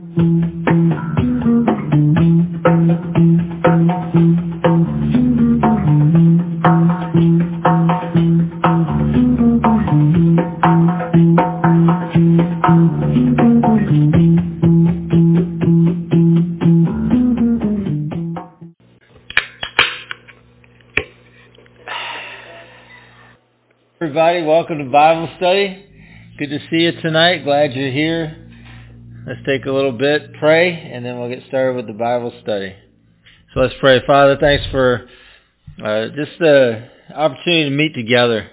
Everybody, welcome to Bible study. Good to see you tonight. Glad you're here. Let's take a little bit, pray, and then we'll get started with the Bible study. So let's pray. Father, thanks for uh, just the opportunity to meet together,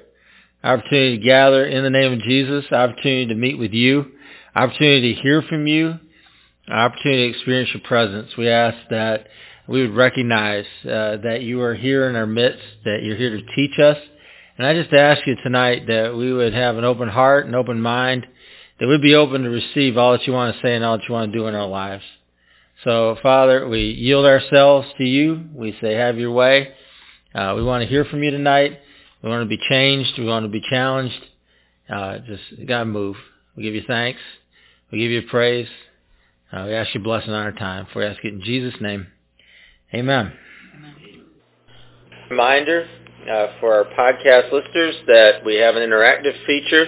opportunity to gather in the name of Jesus, opportunity to meet with you, opportunity to hear from you, opportunity to experience your presence. We ask that we would recognize uh, that you are here in our midst, that you're here to teach us, and I just ask you tonight that we would have an open heart, an open mind, that we'd be open to receive all that you want to say and all that you want to do in our lives. So, Father, we yield ourselves to you. We say, have your way. Uh, we want to hear from you tonight. We want to be changed. We want to be challenged. Uh, just, God, move. We give you thanks. We give you praise. Uh, we ask you blessing on our time. For we ask it in Jesus' name. Amen. Amen. Reminder, uh, for our podcast listeners that we have an interactive feature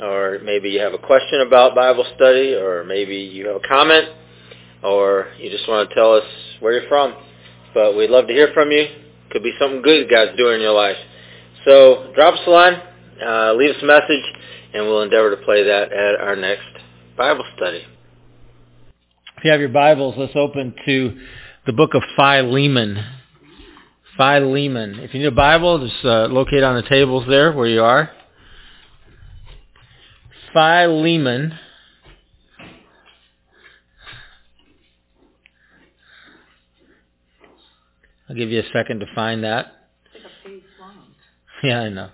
or maybe you have a question about Bible study, or maybe you have a comment, or you just want to tell us where you're from. But we'd love to hear from you. Could be something good God's doing in your life. So drop us a line, uh, leave us a message, and we'll endeavor to play that at our next Bible study. If you have your Bibles, let's open to the book of Philemon. Philemon. If you need a Bible, just uh, locate on the tables there where you are. Philemon. I'll give you a second to find that. Yeah, I know.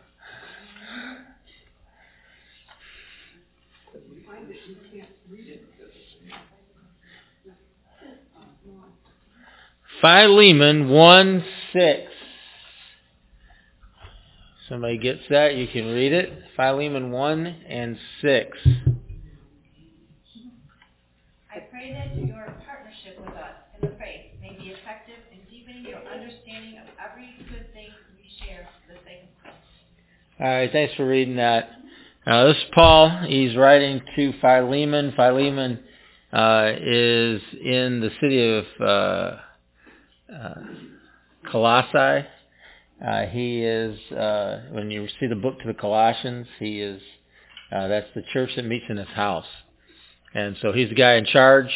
Philemon 1 6. Somebody gets that, you can read it. Philemon 1 and 6. I pray that your partnership with us in the faith may be effective in deepening your understanding of every good thing we share for the sake of Christ. All right, thanks for reading that. Uh, this is Paul. He's writing to Philemon. Philemon uh, is in the city of uh, uh Colossae. Uh, he is, uh, when you see the book to the Colossians, he is, uh, that's the church that meets in his house. And so he's the guy in charge.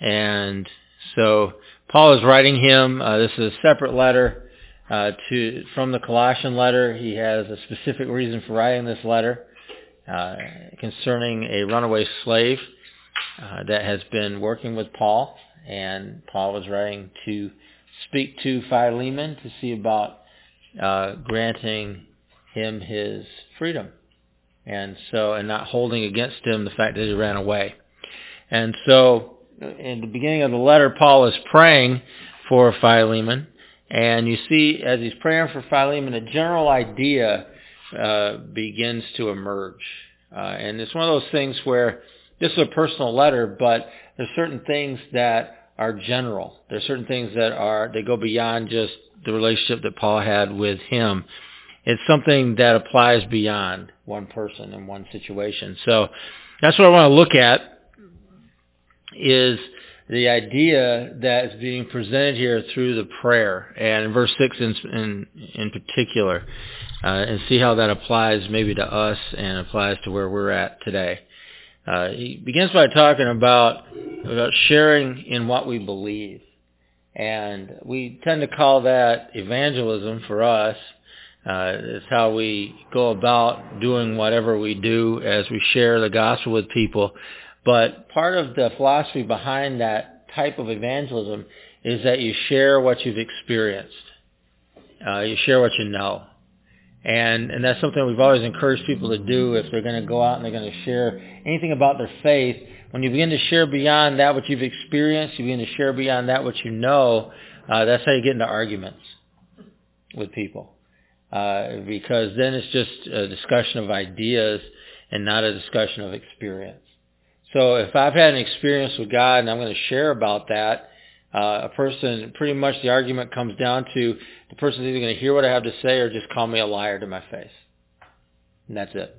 And so Paul is writing him, uh, this is a separate letter uh, to from the Colossian letter. He has a specific reason for writing this letter uh, concerning a runaway slave that has been working with Paul. And Paul was writing to speak to Philemon to see about uh, granting him his freedom. And so, and not holding against him the fact that he ran away. And so, in the beginning of the letter, Paul is praying for Philemon. And you see, as he's praying for Philemon, a general idea uh, begins to emerge. Uh, and it's one of those things where this is a personal letter, but there's certain things that are general. There's certain things that are, they go beyond just the relationship that Paul had with him. It's something that applies beyond one person and one situation. So that's what I want to look at is the idea that is being presented here through the prayer and verse 6 in, in, in particular uh, and see how that applies maybe to us and applies to where we're at today. Uh, he begins by talking about, about sharing in what we believe. And we tend to call that evangelism for us. Uh, it's how we go about doing whatever we do as we share the gospel with people. But part of the philosophy behind that type of evangelism is that you share what you've experienced. Uh, you share what you know. And, and that's something we've always encouraged people to do if they're going to go out and they're going to share anything about their faith. When you begin to share beyond that what you've experienced, you begin to share beyond that what you know, uh, that's how you get into arguments with people. Uh, because then it's just a discussion of ideas and not a discussion of experience. So if I've had an experience with God and I'm going to share about that, uh, a person, pretty much the argument comes down to the person's either going to hear what I have to say or just call me a liar to my face. And that's it.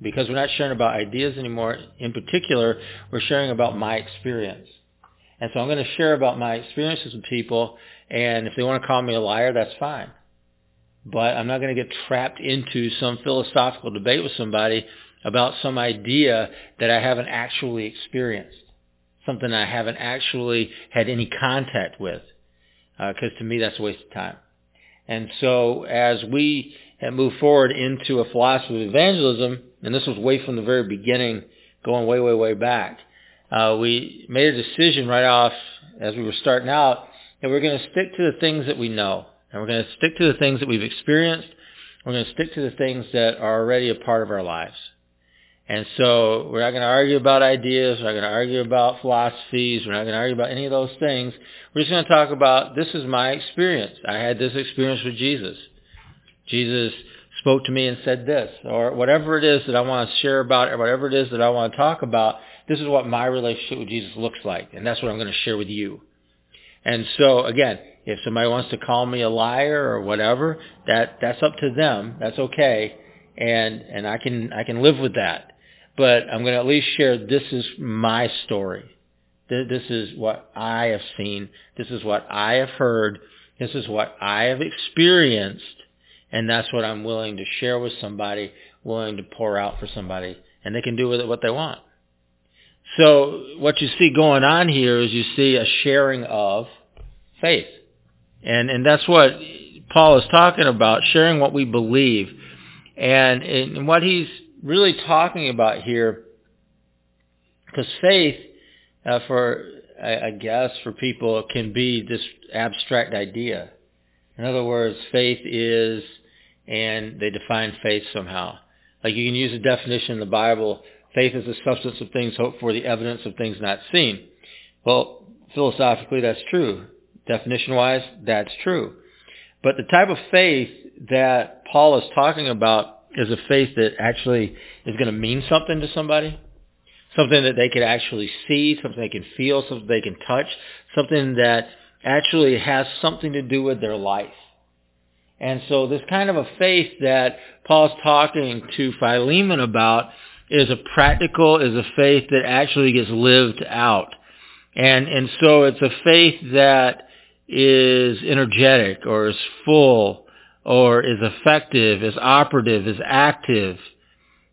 Because we're not sharing about ideas anymore. In particular, we're sharing about my experience. And so I'm going to share about my experiences with people, and if they want to call me a liar, that's fine. But I'm not going to get trapped into some philosophical debate with somebody about some idea that I haven't actually experienced, something I haven't actually had any contact with, because uh, to me that's a waste of time. And so as we move forward into a philosophy of evangelism, and this was way from the very beginning, going way, way, way back, uh, we made a decision right off as we were starting out that we're going to stick to the things that we know. And we're going to stick to the things that we've experienced. We're going to stick to the things that are already a part of our lives. And so we're not going to argue about ideas. We're not going to argue about philosophies. We're not going to argue about any of those things. We're just going to talk about this is my experience. I had this experience with Jesus. Jesus spoke to me and said this, or whatever it is that I want to share about, or whatever it is that I want to talk about. This is what my relationship with Jesus looks like, and that's what I'm going to share with you. And so again, if somebody wants to call me a liar or whatever, that that's up to them. That's okay, and and I can I can live with that but I'm going to at least share this is my story. This is what I have seen. This is what I have heard. This is what I have experienced. And that's what I'm willing to share with somebody, willing to pour out for somebody. And they can do with it what they want. So what you see going on here is you see a sharing of faith. And, and that's what Paul is talking about, sharing what we believe. And, and what he's really talking about here, because faith, uh, for I, I guess for people, can be this abstract idea. In other words, faith is, and they define faith somehow. Like you can use a definition in the Bible, faith is the substance of things hoped for, the evidence of things not seen. Well, philosophically that's true. Definition-wise, that's true. But the type of faith that Paul is talking about is a faith that actually is going to mean something to somebody, something that they can actually see, something they can feel, something they can touch, something that actually has something to do with their life. And so this kind of a faith that Paul's talking to Philemon about is a practical, is a faith that actually gets lived out. And, and so it's a faith that is energetic or is full or is effective, is operative, is active.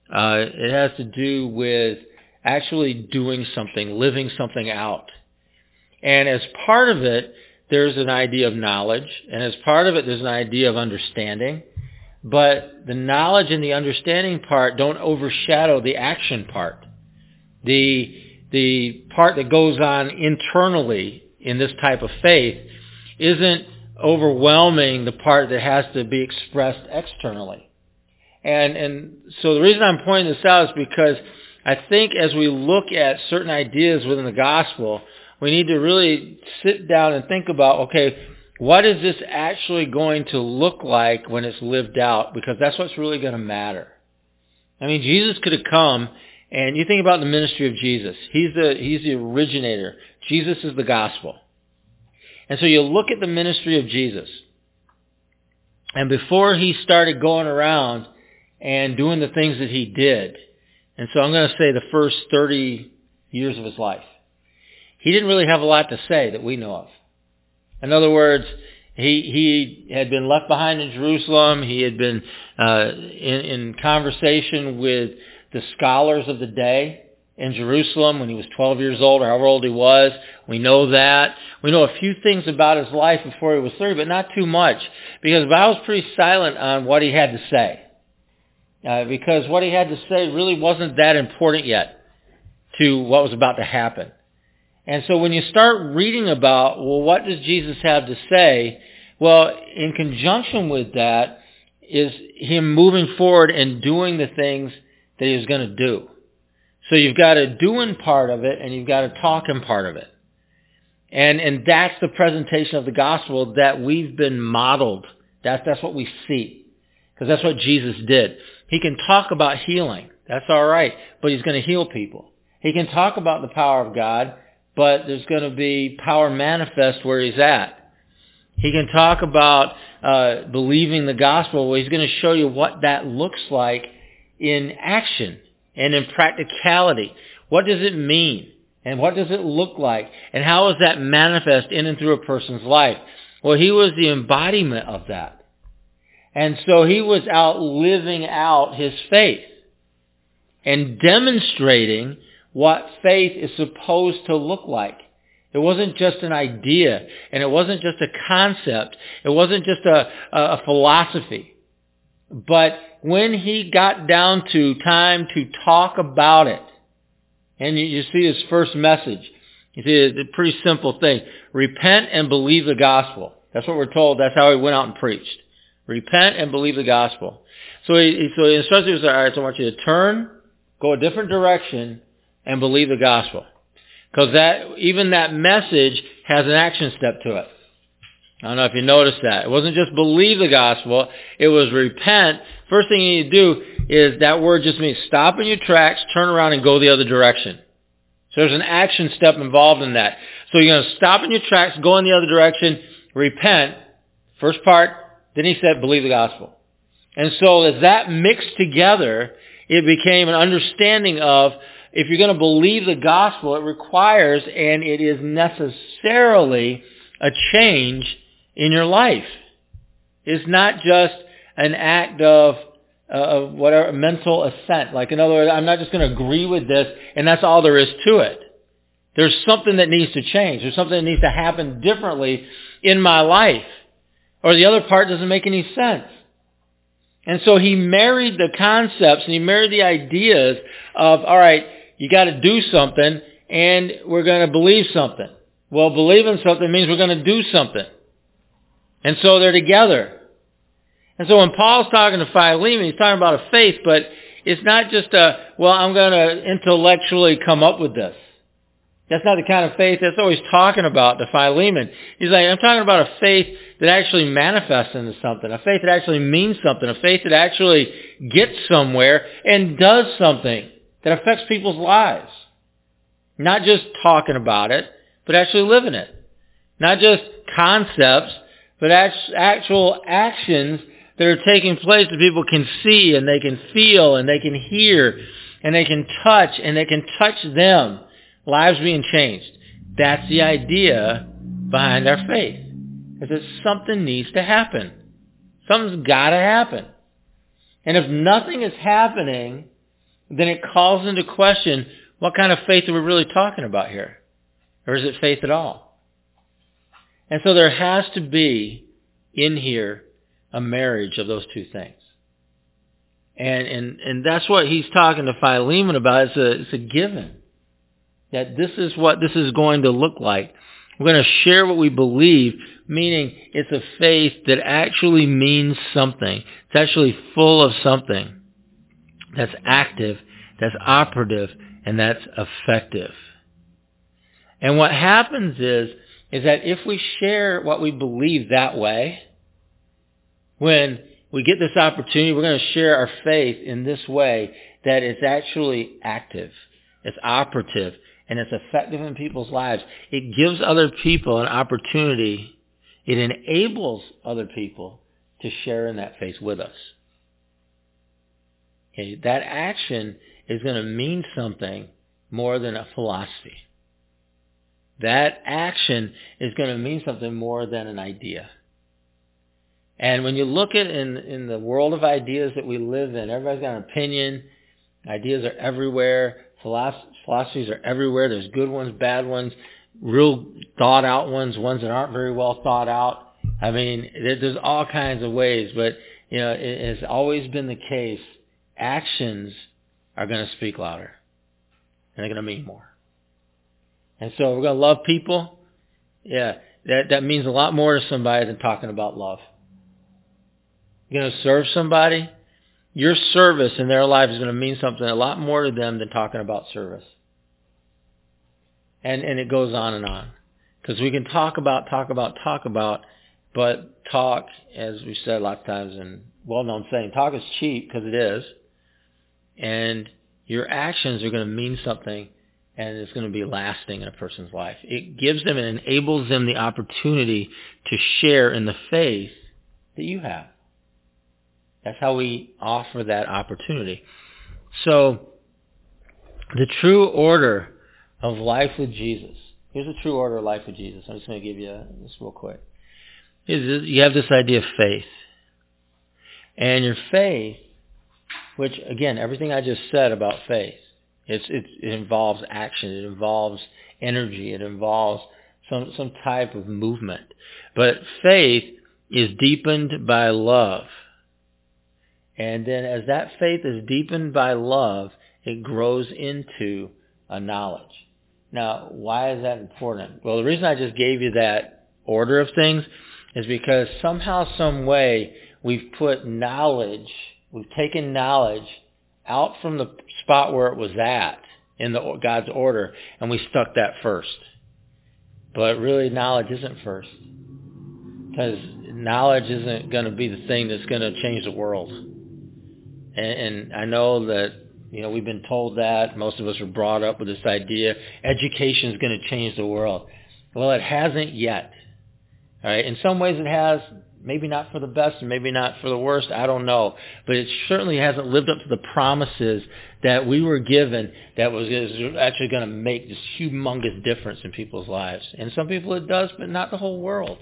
Uh, it has to do with actually doing something, living something out. And as part of it, there's an idea of knowledge, and as part of it, there's an idea of understanding. But the knowledge and the understanding part don't overshadow the action part. The, the part that goes on internally in this type of faith isn't overwhelming the part that has to be expressed externally. And, and so the reason I'm pointing this out is because I think as we look at certain ideas within the gospel, we need to really sit down and think about, okay, what is this actually going to look like when it's lived out? Because that's what's really going to matter. I mean, Jesus could have come, and you think about the ministry of Jesus. He's the, he's the originator. Jesus is the gospel. And so you look at the ministry of Jesus. And before he started going around and doing the things that he did, and so I'm going to say the first 30 years of his life, he didn't really have a lot to say that we know of. In other words, he he had been left behind in Jerusalem. He had been uh, in, in conversation with the scholars of the day in Jerusalem when he was 12 years old or however old he was. We know that. We know a few things about his life before he was 30, but not too much because the Bible's pretty silent on what he had to say. Uh, because what he had to say really wasn't that important yet to what was about to happen. And so when you start reading about, well, what does Jesus have to say? Well, in conjunction with that is him moving forward and doing the things that he was going to do. So you've got a doing part of it and you've got a talking part of it. And, and that's the presentation of the gospel that we've been modeled. That's, that's what we see. Because that's what Jesus did. He can talk about healing. That's all right. But he's going to heal people. He can talk about the power of God, but there's going to be power manifest where he's at. He can talk about uh, believing the gospel. Well, he's going to show you what that looks like in action and in practicality. What does it mean? And what does it look like? And how does that manifest in and through a person's life? Well, he was the embodiment of that. And so he was out living out his faith and demonstrating what faith is supposed to look like. It wasn't just an idea, and it wasn't just a concept. It wasn't just a, a, philosophy. But when he got down to time to talk about it, and you, you see his first message, you see it's a pretty simple thing. Repent and believe the gospel. That's what we're told. That's how he went out and preached. Repent and believe the gospel. So he, so he instructed us, all right, so I want you to turn, go a different direction, and believe the gospel. Because that, even that message has an action step to it. I don't know if you noticed that. It wasn't just believe the gospel. It was repent. First thing you need to do is that word just means stop in your tracks, turn around and go the other direction. So there's an action step involved in that. So you're going to stop in your tracks, go in the other direction, repent. First part. Then he said, believe the gospel. And so as that mixed together, it became an understanding of if you're going to believe the gospel, it requires and it is necessarily a change in your life. It's not just an act of uh, whatever mental assent. Like in other words, I'm not just going to agree with this and that's all there is to it. There's something that needs to change. There's something that needs to happen differently in my life. Or the other part doesn't make any sense. And so he married the concepts and he married the ideas of, all right, you got to do something, and we're going to believe something. Well, believing something means we're going to do something. And so they're together. And so when Paul's talking to Philemon, he's talking about a faith, but it's not just a, well, I'm going to intellectually come up with this. That's not the kind of faith that's always talking about to Philemon. He's like, I'm talking about a faith that actually manifests into something, a faith that actually means something, a faith that actually gets somewhere and does something that affects people's lives. Not just talking about it, but actually living it. Not just concepts, but actual actions that are taking place that people can see and they can feel and they can hear and they can touch and they can touch them. Lives being changed. That's the idea behind our faith. Is that something needs to happen. Something's got to happen. And if nothing is happening, then it calls into question what kind of faith are we really talking about here? Or is it faith at all? And so there has to be in here a marriage of those two things. And, and, and that's what he's talking to Philemon about. It's a, it's a given. That this is what this is going to look like. We're going to share what we believe, meaning it's a faith that actually means something. It's actually full of something that's active, that's operative, and that's effective. And what happens is, is that if we share what we believe that way, when we get this opportunity, we're going to share our faith in this way that it's actually active, it's operative, and it's effective in people's lives. It gives other people an opportunity. It enables other people to share in that faith with us. Okay, that action is going to mean something more than a philosophy. That action is going to mean something more than an idea. And when you look at in in the world of ideas that we live in, everybody's got an opinion. Ideas are everywhere. Philosophies are everywhere. There's good ones, bad ones, real thought out ones, ones that aren't very well thought out. I mean, there's all kinds of ways, but you know, it has always been the case actions are going to speak louder. And they're going to mean more. And so we're going to love people. Yeah, that, that means a lot more to somebody than talking about love. You're going to serve somebody. Your service in their life is going to mean something a lot more to them than talking about service. And, and it goes on and on. Because we can talk about, talk about, talk about, but talk, as we said a lot of times in well-known saying, talk is cheap because it is. And your actions are going to mean something and it's going to be lasting in a person's life. It gives them and enables them the opportunity to share in the faith that you have. That's how we offer that opportunity. So, the true order of life with Jesus. Here's the true order of life with Jesus. I'm just going to give you this real quick. You have this idea of faith. And your faith, which again, everything I just said about faith, it's, it, it involves action. It involves energy. It involves some, some type of movement. But faith is deepened by love. And then as that faith is deepened by love, it grows into a knowledge. Now, why is that important? Well, the reason I just gave you that order of things is because somehow, some way, we've put knowledge, we've taken knowledge out from the spot where it was at in the God's order, and we stuck that first. But really, knowledge isn't first, because knowledge isn't going to be the thing that's going to change the world. And, and I know that you know we've been told that most of us were brought up with this idea: education is going to change the world. Well, it hasn't yet. All right. In some ways, it has. Maybe not for the best and maybe not for the worst. I don't know. But it certainly hasn't lived up to the promises that we were given that was actually going to make this humongous difference in people's lives. And some people it does, but not the whole world.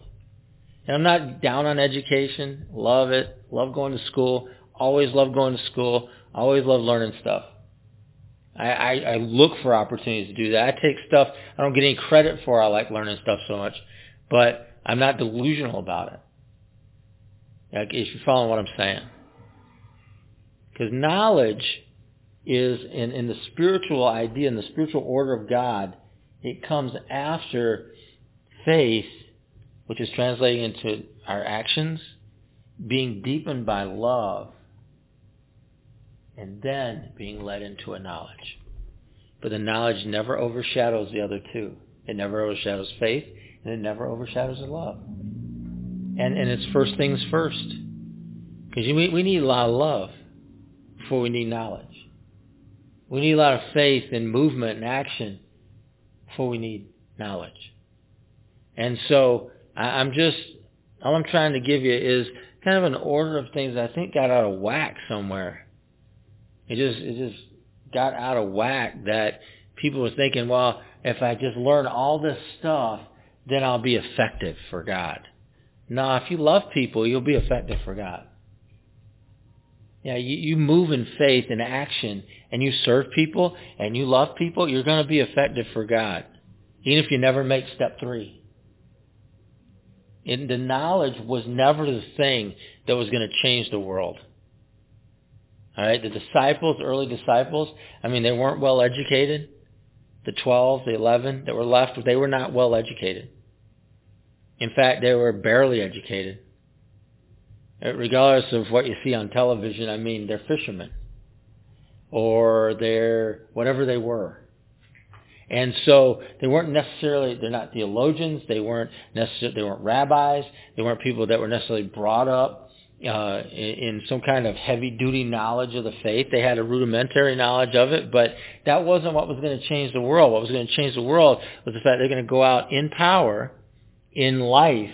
And I'm not down on education. Love it. Love going to school. Always love going to school. Always love learning stuff. I, I, I look for opportunities to do that. I take stuff I don't get any credit for. I like learning stuff so much. But I'm not delusional about it. If you following what I'm saying. Because knowledge is, in, in the spiritual idea, in the spiritual order of God, it comes after faith, which is translating into our actions, being deepened by love, and then being led into a knowledge. But the knowledge never overshadows the other two. It never overshadows faith, and it never overshadows the love and and it's first things first. Because we we need a lot of love before we need knowledge. We need a lot of faith and movement and action before we need knowledge. And so I, I'm just all I'm trying to give you is kind of an order of things I think got out of whack somewhere. It just it just got out of whack that people were thinking, well, if I just learn all this stuff, then I'll be effective for God. No, if you love people, you'll be effective for God. Yeah, you, you move in faith and action and you serve people and you love people, you're going to be effective for God. Even if you never make step three. And the knowledge was never the thing that was going to change the world. All right, the disciples, early disciples, I mean, they weren't well educated. The 12, the 11 that were left, they were not well educated. In fact, they were barely educated. Uh, regardless of what you see on television, I mean, they're fishermen. Or they're whatever they were. And so they weren't necessarily, they're not theologians, they weren't necessarily, they weren't rabbis, they weren't people that were necessarily brought up uh, in, in some kind of heavy-duty knowledge of the faith. They had a rudimentary knowledge of it, but that wasn't what was going to change the world. What was going to change the world was the fact they're going to go out in power in life,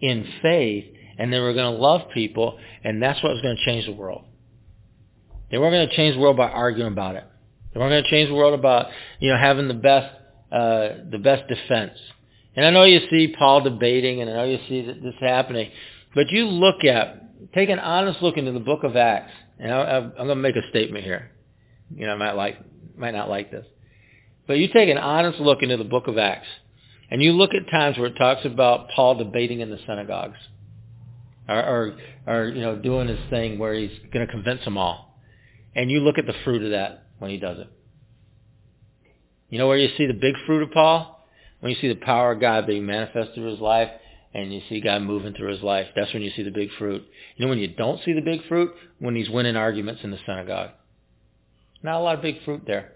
in faith, and they were going to love people, and that's what was going to change the world. They weren't going to change the world by arguing about it. They weren't going to change the world about, you know, having the best, uh, the best defense. And I know you see Paul debating, and I know you see this happening, but you look at, take an honest look into the book of Acts, and I, I'm going to make a statement here. You know, I might like, might not like this. But you take an honest look into the book of Acts, and you look at times where it talks about Paul debating in the synagogues, or, or, or you know, doing his thing where he's going to convince them all. And you look at the fruit of that when he does it. You know where you see the big fruit of Paul? when you see the power of God being manifested through his life, and you see God moving through his life. That's when you see the big fruit. You know when you don't see the big fruit? When he's winning arguments in the synagogue. Not a lot of big fruit there.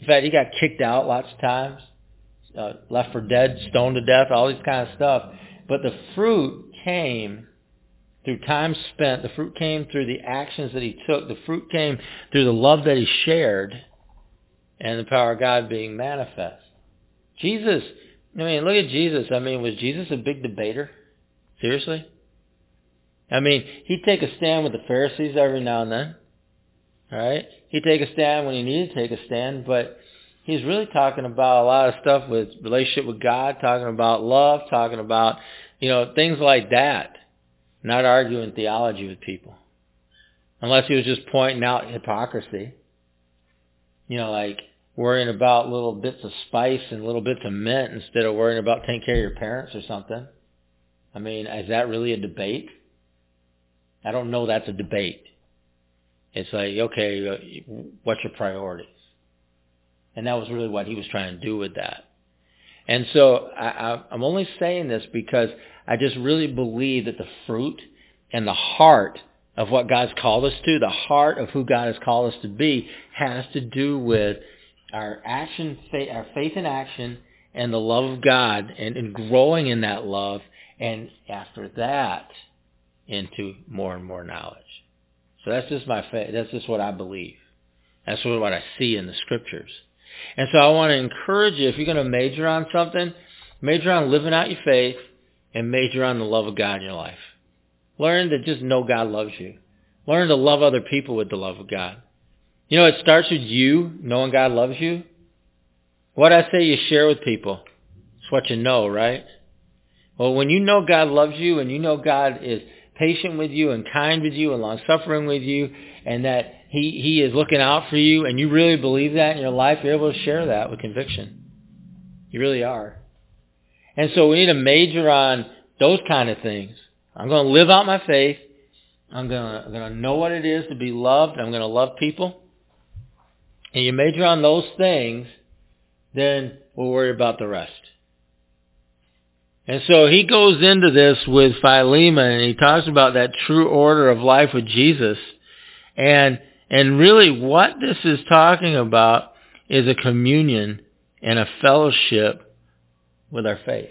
In fact, he got kicked out lots of times, uh, left for dead, stoned to death, all these kind of stuff. But the fruit came through time spent. The fruit came through the actions that he took. The fruit came through the love that he shared and the power of God being manifest. Jesus I mean, look at Jesus. I mean, was Jesus a big debater? Seriously? I mean, he'd take a stand with the Pharisees every now and then. All right? He'd take a stand when he needed to take a stand, but he's really talking about a lot of stuff with relationship with God, talking about love, talking about, you know, things like that. Not arguing theology with people. Unless he was just pointing out hypocrisy. You know, like, worrying about little bits of spice and little bits of mint instead of worrying about taking care of your parents or something. I mean, is that really a debate? I don't know that's a debate. It's like, okay, what's your priorities? And that was really what he was trying to do with that. And so I, I'm only saying this because I just really believe that the fruit and the heart of what God's called us to, the heart of who God has called us to be, has to do with our action, our faith in action, and the love of God, and, and growing in that love, and after that, into more and more knowledge. So that's just my faith. That's just what I believe. That's what I see in the scriptures. And so I want to encourage you, if you're going to major on something, major on living out your faith and major on the love of God in your life. Learn to just know God loves you. Learn to love other people with the love of God. You know, it starts with you knowing God loves you. What I say you share with people. It's what you know, right? Well, when you know God loves you and you know God is patient with you and kind with you and long-suffering with you and that he, he is looking out for you and you really believe that in your life, you're able to share that with conviction. You really are. And so we need to major on those kind of things. I'm going to live out my faith. I'm going to, know what it is to be loved. I'm going to love people and you major on those things, then we'll worry about the rest. And so he goes into this with Philemon and he talks about that true order of life with Jesus. And, and really what this is talking about is a communion and a fellowship with our faith.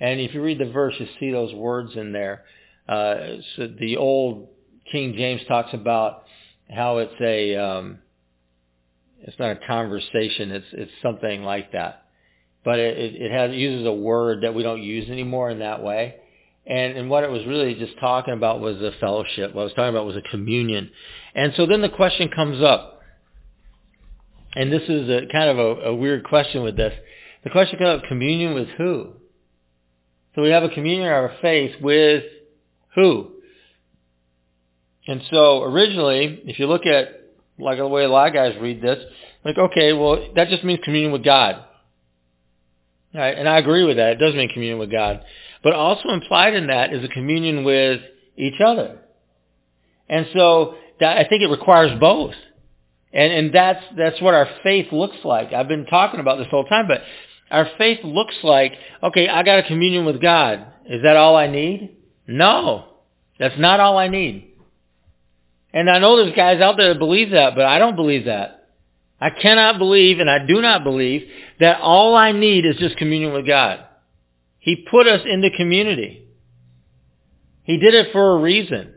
And if you read the verse, you see those words in there. Uh, so the old King James talks about how it's a, um, it's not a conversation. It's it's something like that. But it, it, has it uses a word that we don't use anymore in that way. And and what it was really just talking about was a fellowship. What I was talking about was a communion. And so then the question comes up. And this is a kind of a, a weird question with this. The question comes up, communion with who? So we have a communion of our faith with who? And so originally, if you look at like the way a lot of guys read this, like, okay, well, that just means communion with God. Right? And I agree with that. It does mean communion with God. But also implied in that is a communion with each other. And so that, I think it requires both. And, and that's, that's what our faith looks like. I've been talking about this whole time, but our faith looks like, okay, I got a communion with God. Is that all I need? No. That's not all I need. And I know there's guys out there that believe that, but I don't believe that. I cannot believe and I do not believe that all I need is just communion with God. He put us into community. He did it for a reason.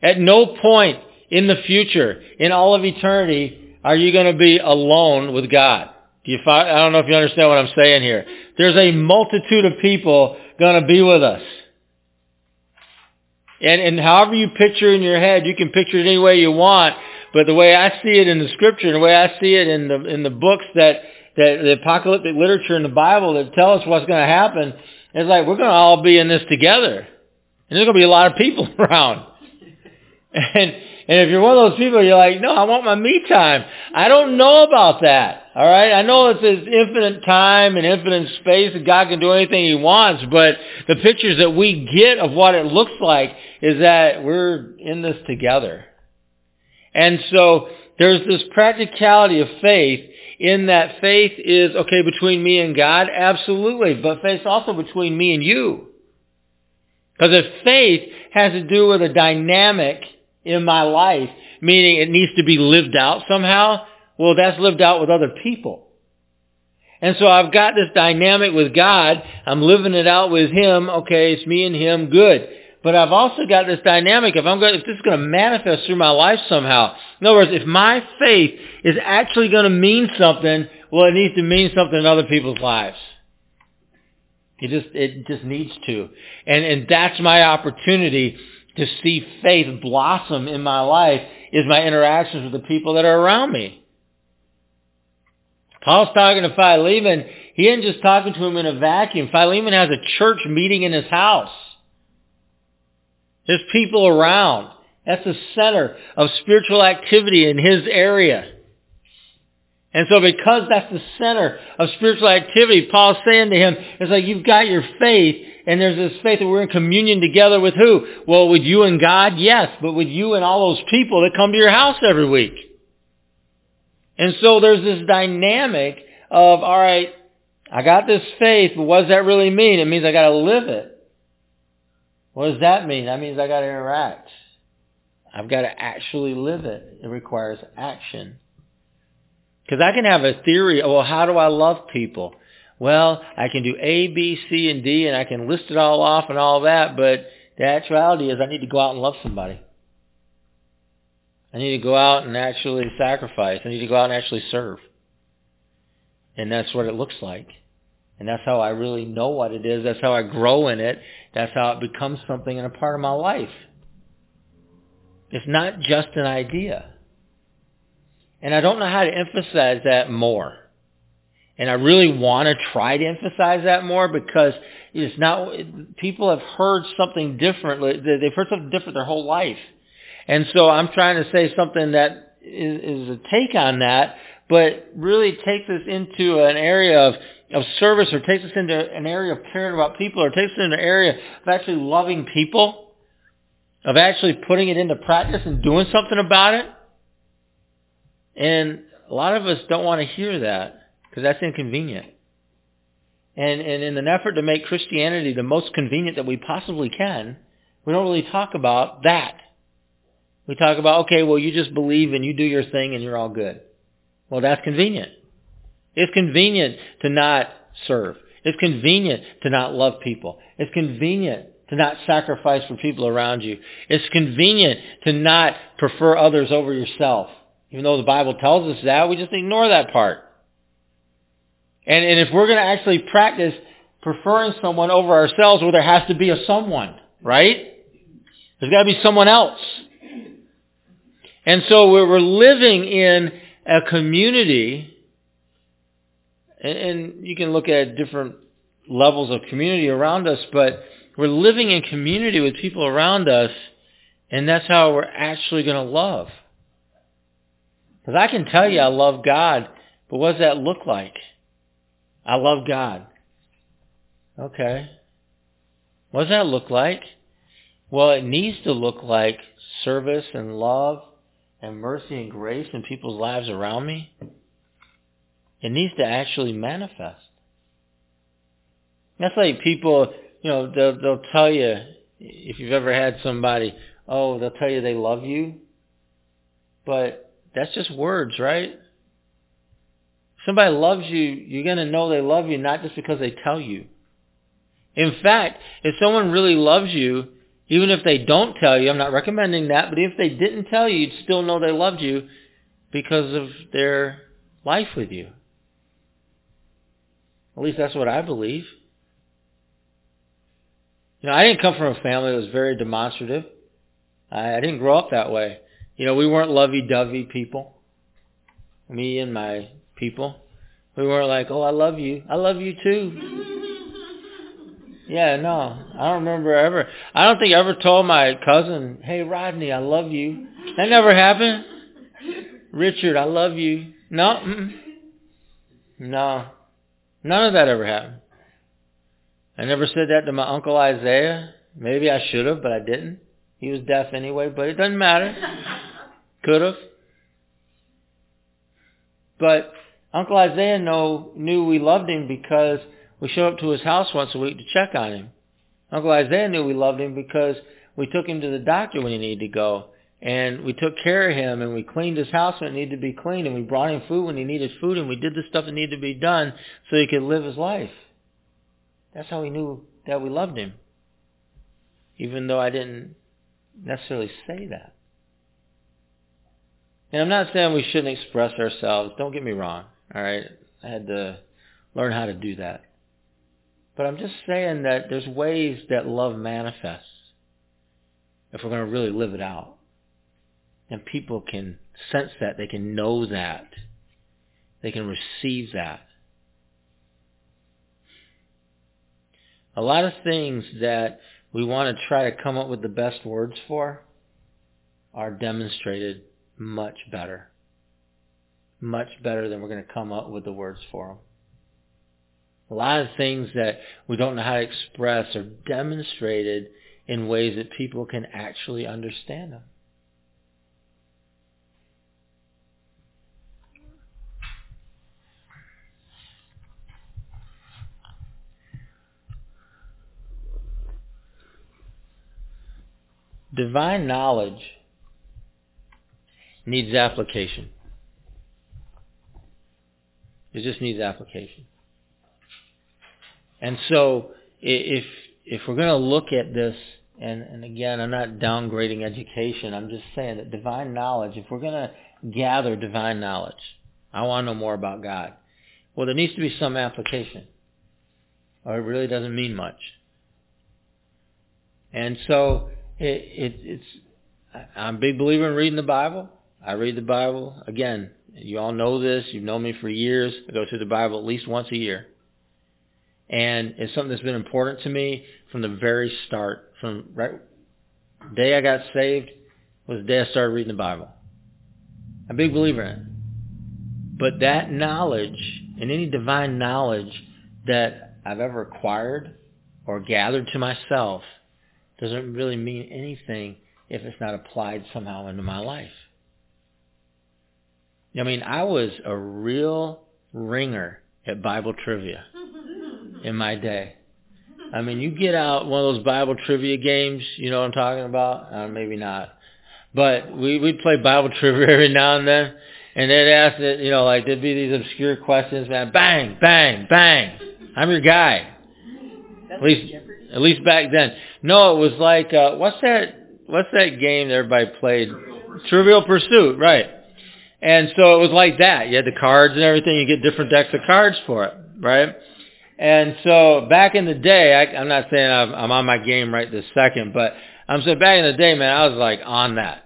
At no point in the future, in all of eternity, are you going to be alone with God. Do you find, I don't know if you understand what I'm saying here. There's a multitude of people going to be with us. And, and however you picture in your head, you can picture it any way you want. But the way I see it in the scripture, the way I see it in the, in the books that, that the apocalyptic literature in the Bible that tell us what's going to happen, it's like we're going to all be in this together. And there's going to be a lot of people around. And, and if you're one of those people, you're like, no, I want my me time. I don't know about that. All right. I know it's this infinite time and infinite space and God can do anything he wants, but the pictures that we get of what it looks like is that we're in this together. And so there's this practicality of faith in that faith is, okay, between me and God? Absolutely. But faith's also between me and you. Because if faith has to do with a dynamic in my life, meaning it needs to be lived out somehow, well, that's lived out with other people. And so I've got this dynamic with God. I'm living it out with Him. Okay, it's me and Him. Good. But I've also got this dynamic. If I'm going, if this is going to manifest through my life somehow, in other words, if my faith is actually going to mean something, well, it needs to mean something in other people's lives. It just, it just needs to. And, and that's my opportunity to see faith blossom in my life is my interactions with the people that are around me. Paul's talking to Philemon. He isn't just talking to him in a vacuum. Philemon has a church meeting in his house. There's people around. That's the center of spiritual activity in his area. And so because that's the center of spiritual activity, Paul's saying to him, it's like you've got your faith, and there's this faith that we're in communion together with who? Well, with you and God, yes, but with you and all those people that come to your house every week. And so there's this dynamic of, all right, I got this faith, but what does that really mean? It means I got to live it. What does that mean? That means I got to interact. I've got to actually live it. It requires action. Because I can have a theory, well, how do I love people? Well, I can do A, B, C, and D, and I can list it all off and all that, but the actuality is I need to go out and love somebody. I need to go out and actually sacrifice. I need to go out and actually serve. And that's what it looks like. And that's how I really know what it is. That's how I grow in it. That's how it becomes something and a part of my life. It's not just an idea. And I don't know how to emphasize that more. And I really want to try to emphasize that more because it's not, people have heard something different. They've heard something different their whole life. And so I'm trying to say something that is, is a take on that, but really takes us into an area of, of service or takes us into an area of caring about people or takes us into an area of actually loving people, of actually putting it into practice and doing something about it. And a lot of us don't want to hear that because that's inconvenient. And, and in an effort to make Christianity the most convenient that we possibly can, we don't really talk about that. We talk about, okay, well, you just believe and you do your thing and you're all good. Well, that's convenient. It's convenient to not serve. It's convenient to not love people. It's convenient to not sacrifice for people around you. It's convenient to not prefer others over yourself. Even though the Bible tells us that, we just ignore that part. And, and if we're going to actually practice preferring someone over ourselves, well, there has to be a someone, right? There's got to be someone else. And so we're living in a community, and you can look at different levels of community around us, but we're living in community with people around us, and that's how we're actually going to love. Because I can tell you I love God, but what does that look like? I love God. Okay. What does that look like? Well, it needs to look like service and love and mercy and grace in people's lives around me, it needs to actually manifest. That's like people, you know, they'll, they'll tell you, if you've ever had somebody, oh, they'll tell you they love you, but that's just words, right? Somebody loves you, you're going to know they love you not just because they tell you. In fact, if someone really loves you, even if they don't tell you, I'm not recommending that, but if they didn't tell you, you'd still know they loved you because of their life with you. At least that's what I believe. You know, I didn't come from a family that was very demonstrative. I, I didn't grow up that way. You know, we weren't lovey-dovey people. Me and my people. We weren't like, oh, I love you. I love you too. Yeah, no, I don't remember ever. I don't think I ever told my cousin, "Hey, Rodney, I love you." That never happened. Richard, I love you. No, mm-mm. no, none of that ever happened. I never said that to my uncle Isaiah. Maybe I should have, but I didn't. He was deaf anyway, but it doesn't matter. Could have. But Uncle Isaiah know, knew we loved him because we showed up to his house once a week to check on him. Uncle Isaiah knew we loved him because we took him to the doctor when he needed to go. And we took care of him and we cleaned his house when it needed to be cleaned and we brought him food when he needed food and we did the stuff that needed to be done so he could live his life. That's how we knew that we loved him. Even though I didn't necessarily say that. And I'm not saying we shouldn't express ourselves. Don't get me wrong. All right. I had to learn how to do that. But I'm just saying that there's ways that love manifests if we're going to really live it out. And people can sense that. They can know that. They can receive that. A lot of things that we want to try to come up with the best words for are demonstrated much better. Much better than we're going to come up with the words for them. A lot of things that we don't know how to express are demonstrated in ways that people can actually understand them. Divine knowledge needs application. It just needs application. And so if if we're going to look at this, and, and again, I'm not downgrading education. I'm just saying that divine knowledge, if we're going to gather divine knowledge, I want to know more about God. Well, there needs to be some application, or it really doesn't mean much. And so it, it, it's I'm a big believer in reading the Bible. I read the Bible. Again, you all know this. You've known me for years. I go through the Bible at least once a year. And it's something that's been important to me from the very start. From right day I got saved was the day I started reading the Bible. I'm a big believer in it. But that knowledge and any divine knowledge that I've ever acquired or gathered to myself doesn't really mean anything if it's not applied somehow into my life. I mean, I was a real ringer at Bible trivia in my day. I mean, you get out one of those Bible trivia games, you know what I'm talking about? Uh, maybe not. But we, we'd play Bible trivia every now and then, and they'd ask it, you know, like there'd be these obscure questions, man, bang, bang, bang. I'm your guy. At least, at least back then. No, it was like, uh, what's that, what's that game that everybody played? Trivial Pursuit. Trivial Pursuit, right. And so it was like that. You had the cards and everything. You get different decks of cards for it, right? And so back in the day, I, I'm not saying I'm, I'm on my game right this second, but I'm saying back in the day, man, I was like on that.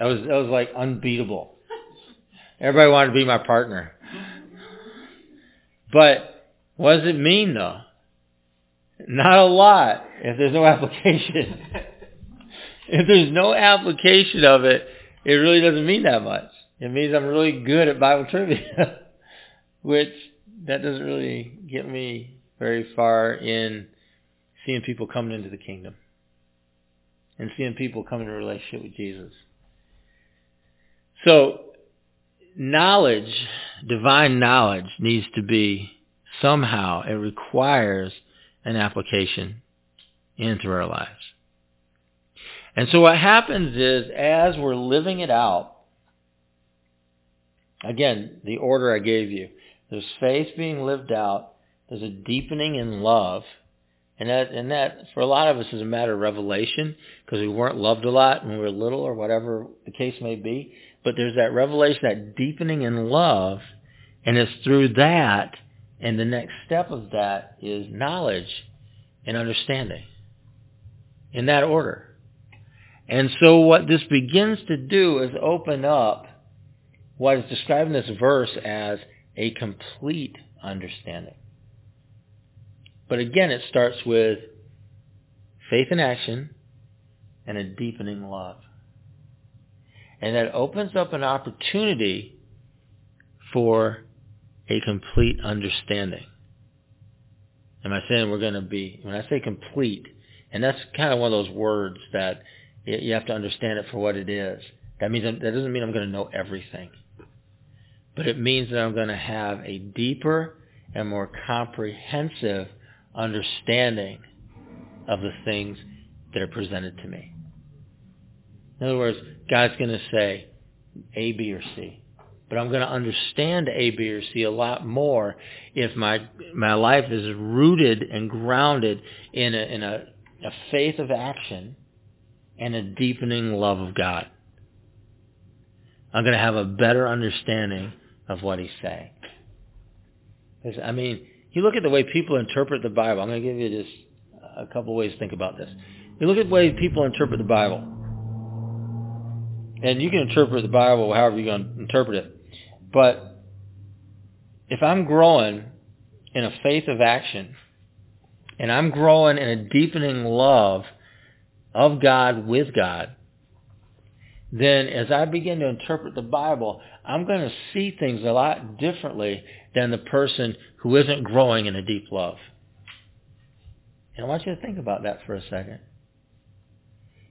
I was, I was like unbeatable. Everybody wanted to be my partner. But what does it mean though? Not a lot if there's no application. if there's no application of it, it really doesn't mean that much. It means I'm really good at Bible trivia, which that doesn't really get me very far in seeing people coming into the kingdom and seeing people come into a relationship with Jesus. So knowledge, divine knowledge needs to be somehow, it requires an application into our lives. And so what happens is as we're living it out, again, the order I gave you, there's faith being lived out, there's a deepening in love, and that, and that for a lot of us is a matter of revelation because we weren't loved a lot when we were little or whatever the case may be. But there's that revelation, that deepening in love, and it's through that, and the next step of that is knowledge and understanding. In that order. And so what this begins to do is open up what is described in this verse as a complete understanding. But again, it starts with faith in action and a deepening love. And that opens up an opportunity for a complete understanding. Am I saying we're going to be, when I say complete, and that's kind of one of those words that you have to understand it for what it is. That means that doesn't mean I'm going to know everything. but it means that I'm going to have a deeper and more comprehensive understanding of the things that are presented to me. In other words, God's going to say A, B, or C. But I'm going to understand A, B, or C a lot more if my my life is rooted and grounded in a, in a, a faith of action and a deepening love of God. I'm going to have a better understanding of what he's saying. I mean, you look at the way people interpret the Bible. I'm going to give you just a couple ways to think about this. You look at the way people interpret the Bible. And you can interpret the Bible however you're going to interpret it. But if I'm growing in a faith of action, and I'm growing in a deepening love of God with God, then as I begin to interpret the Bible, I'm going to see things a lot differently than the person who isn't growing in a deep love. And I want you to think about that for a second.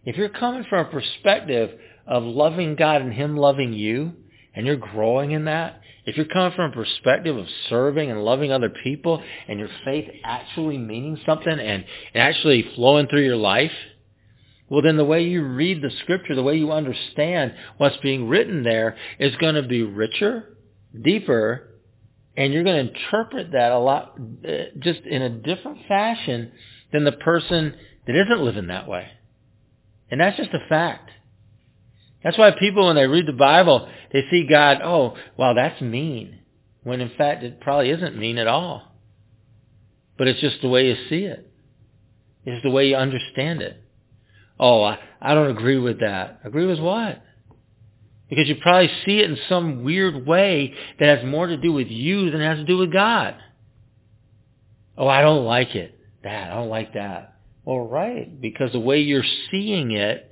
If you're coming from a perspective of loving God and Him loving you, and you're growing in that, if you're coming from a perspective of serving and loving other people, and your faith actually meaning something and, actually flowing through your life, well then the way you read the scripture, the way you understand what's being written there is going to be richer, deeper, and you're going to interpret that a lot, uh, just in a different fashion than the person that isn't living that way. And that's just a fact. That's why people, when they read the Bible, they see God, oh, wow, that's mean. When in fact it probably isn't mean at all. But it's just the way you see it. It's the way you understand it. Oh, I, I don't agree with that. Agree with what? Because you probably see it in some weird way that has more to do with you than it has to do with God. Oh, I don't like it. That, I don't like that. Well, right, because the way you're seeing it,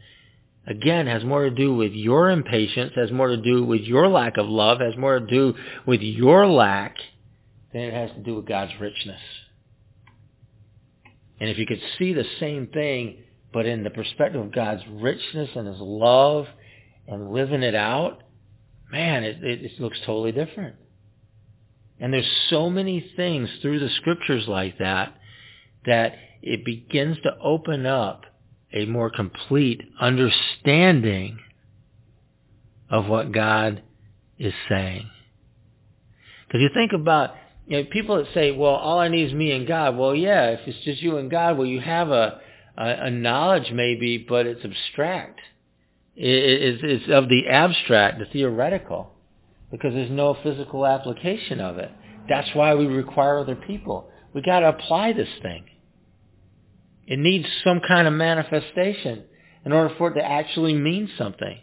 again, has more to do with your impatience, has more to do with your lack of love, has more to do with your lack than it has to do with God's richness. And if you could see the same thing but in the perspective of God's richness and his love and living it out, man, it, it, it looks totally different. And there's so many things through the scriptures like that that it begins to open up a more complete understanding of what God is saying. Because you think about you know, people that say, well, all I need is me and God. Well, yeah, if it's just you and God, well, you have a, a, a knowledge maybe, but it's abstract. It, it's, it's of the abstract, the theoretical, because there's no physical application of it. That's why we require other people. We got to apply this thing. It needs some kind of manifestation in order for it to actually mean something.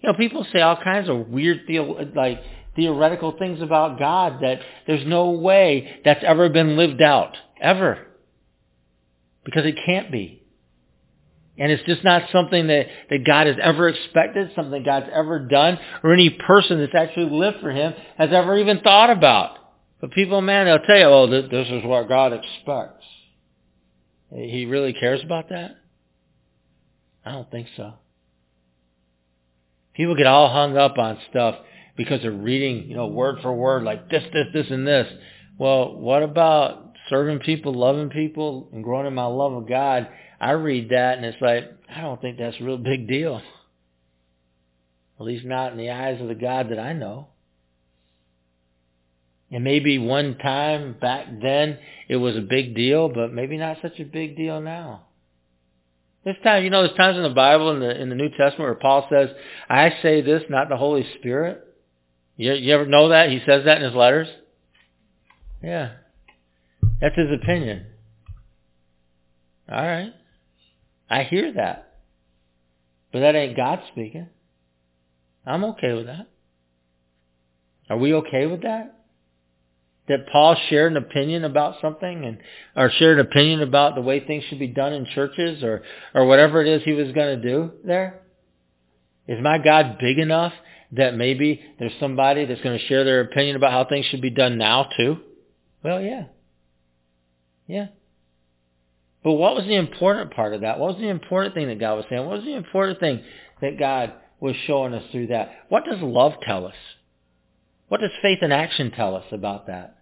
You know, people say all kinds of weird, theo- like theoretical things about God that there's no way that's ever been lived out, ever, because it can't be. And it's just not something that, that God has ever expected, something God's ever done, or any person that's actually lived for him has ever even thought about. But people, man, they'll tell you, oh, this is what God expects. He really cares about that? I don't think so. People get all hung up on stuff because they're reading, you know, word for word, like this, this, this, and this. Well, what about serving people, loving people, and growing in my love of God I read that and it's like, I don't think that's a real big deal. At least not in the eyes of the God that I know. And maybe one time back then it was a big deal, but maybe not such a big deal now. This time, you know, there's times in the Bible, in the in the New Testament, where Paul says, "I say this, not the Holy Spirit." You, you ever know that he says that in his letters? Yeah, that's his opinion. All right. I hear that. But that ain't God speaking. I'm okay with that. Are we okay with that? That Paul shared an opinion about something and or shared an opinion about the way things should be done in churches or or whatever it is he was going to do there? Is my God big enough that maybe there's somebody that's going to share their opinion about how things should be done now too? Well, yeah. Yeah. But what was the important part of that? What was the important thing that God was saying? What was the important thing that God was showing us through that? What does love tell us? What does faith in action tell us about that?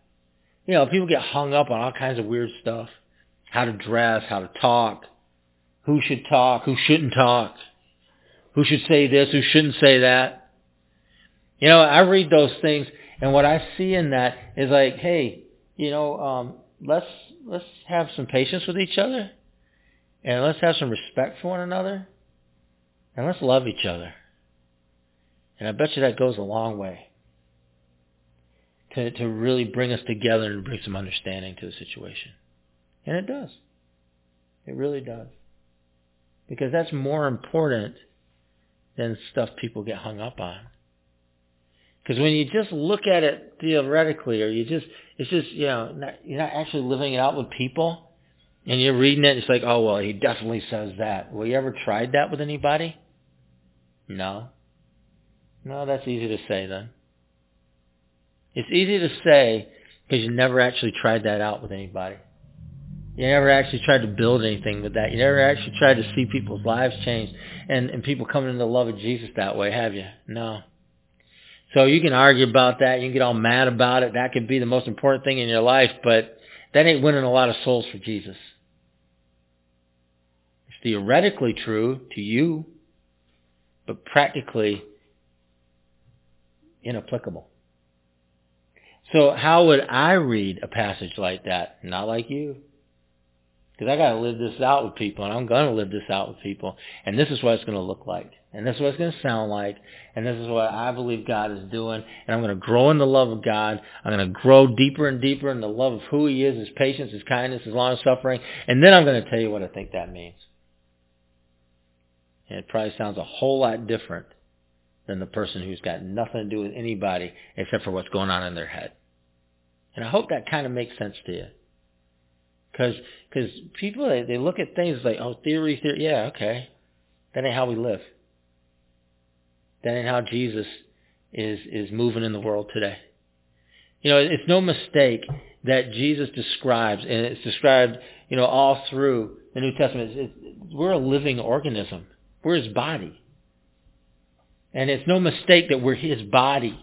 You know, people get hung up on all kinds of weird stuff. How to dress, how to talk, who should talk, who shouldn't talk, who should say this, who shouldn't say that. You know, I read those things and what I see in that is like, hey, you know, um, let's let's have some patience with each other and let's have some respect for one another and let's love each other. And I bet you that goes a long way to, to really bring us together and bring some understanding to the situation. And it does. It really does. Because that's more important than stuff people get hung up on. Because when you just look at it theoretically, or you just, it's just, you know, not, you're not actually living it out with people, and you're reading it, it's like, oh, well, he definitely says that. Well, you ever tried that with anybody? No. No, that's easy to say then. It's easy to say because you never actually tried that out with anybody. You never actually tried to build anything with that. You never actually tried to see people's lives change and, and people coming into the love of Jesus that way, have you? No. So you can argue about that. You can get all mad about it. That could be the most important thing in your life, but that ain't winning a lot of souls for Jesus. It's theoretically true to you, but practically inapplicable. So how would I read a passage like that? Not like you. Because I got to live this out with people, and I'm going to live this out with people. And this is what it's going to look like. And this is what it's going to sound like. And this is what I believe God is doing. And I'm going to grow in the love of God. I'm going to grow deeper and deeper in the love of who he is, his patience, his kindness, his long suffering. And then I'm going to tell you what I think that means. And it probably sounds a whole lot different than the person who's got nothing to do with anybody except for what's going on in their head. And I hope that kind of makes sense to you. Because cause people, they, they look at things like, oh, theory, theory. Yeah, okay. That ain't how we live. That ain't how Jesus is, is moving in the world today. You know, it's no mistake that Jesus describes, and it's described, you know, all through the New Testament. It's, it's, we're a living organism. We're his body. And it's no mistake that we're his body.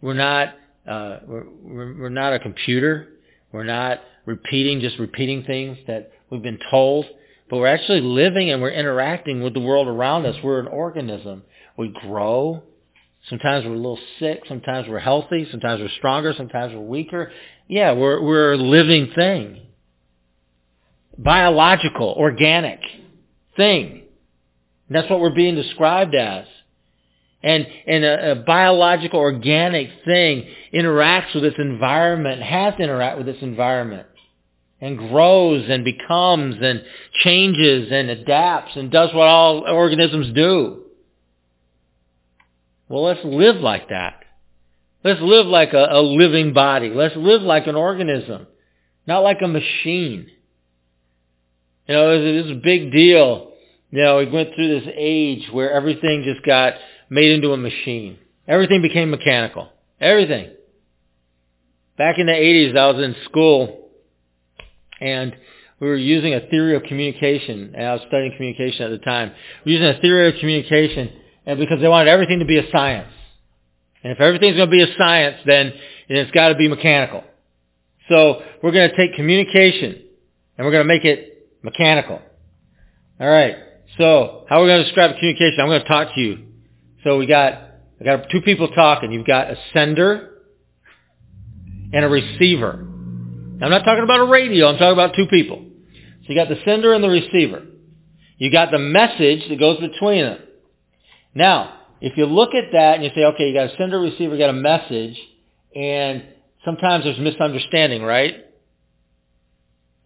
We're not, uh, we're, we're, not a computer. We're not repeating, just repeating things that we've been told, but we're actually living and we're interacting with the world around us. We're an organism. We grow. Sometimes we're a little sick. Sometimes we're healthy. Sometimes we're stronger. Sometimes we're weaker. Yeah, we're, we're a living thing. Biological, organic thing. And that's what we're being described as. And, and a, a biological, organic thing interacts with its environment, has to interact with its environment and grows and becomes and changes and adapts and does what all organisms do. Well, let's live like that. Let's live like a, a living body. Let's live like an organism, not like a machine. You know, it was a big deal. You know, we went through this age where everything just got made into a machine. Everything became mechanical. Everything. Back in the 80s, I was in school, and we were using a theory of communication, and I was studying communication at the time. We were using a theory of communication and because they wanted everything to be a science. And if everything's going to be a science, then it's got to be mechanical. So we're going to take communication, and we're going to make it mechanical. All right. So how are we going to describe communication? I'm going to talk to you. So we got I got two people talking. You've got a sender and a receiver. Now, I'm not talking about a radio. I'm talking about two people. So you got the sender and the receiver. You got the message that goes between them. Now, if you look at that and you say, okay, you got a sender, receiver, you got a message, and sometimes there's misunderstanding, right?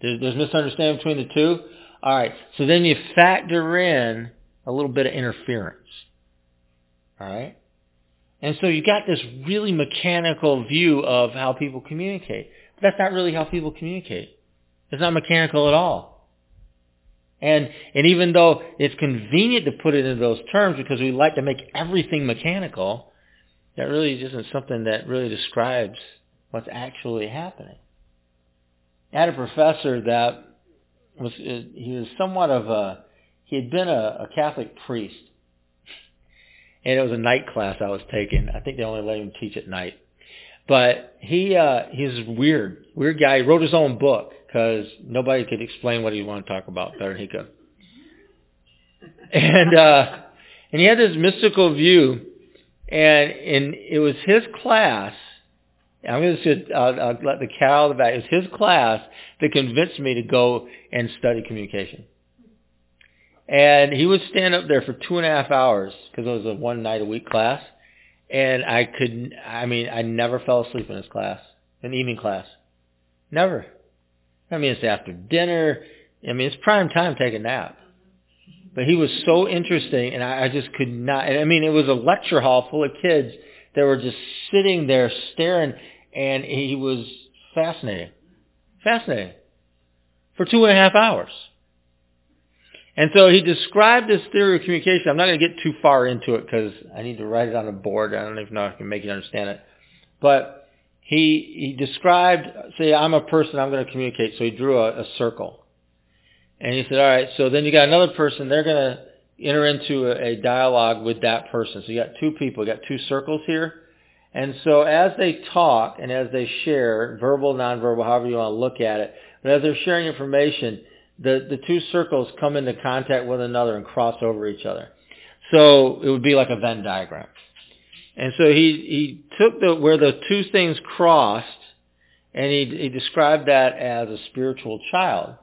There's, there's misunderstanding between the two. All right. So then you factor in a little bit of interference. All right. And so you got this really mechanical view of how people communicate. But that's not really how people communicate. It's not mechanical at all. And, and even though it's convenient to put it in those terms because we like to make everything mechanical, that really isn't something that really describes what's actually happening. I had a professor that was, uh, he was somewhat of a, he had been a, a Catholic priest and it was a night class I was taking. I think they only let him teach at night. But he uh, he's weird, weird guy. He wrote his own book because nobody could explain what he wanted to talk about better than he could. And uh, and he had this mystical view, and and it was his class. I'm going to uh, uh, let the cat out of the bag. It was his class that convinced me to go and study communication. And he would stand up there for two and a half hours because it was a one night a week class. And I couldn't, I mean, I never fell asleep in his class, in evening class. Never. I mean, it's after dinner. I mean, it's prime time to take a nap. But he was so interesting, and I, I just could not. I mean, it was a lecture hall full of kids that were just sitting there staring, and he was fascinating. Fascinating. For two and a half hours. And so he described this theory of communication. I'm not going to get too far into it because I need to write it on a board. I don't even know if I can make you understand it. But he, he described, say, I'm a person, I'm going to communicate. So he drew a, a circle. And he said, all right, so then you got another person, they're going to enter into a, a dialogue with that person. So you got two people, you got two circles here. And so as they talk and as they share, verbal, nonverbal, however you want to look at it, but as they're sharing information, the, the two circles come into contact with another and cross over each other. So it would be like a Venn diagram. And so he, he took the, where the two things crossed and he, he described that as a spiritual child,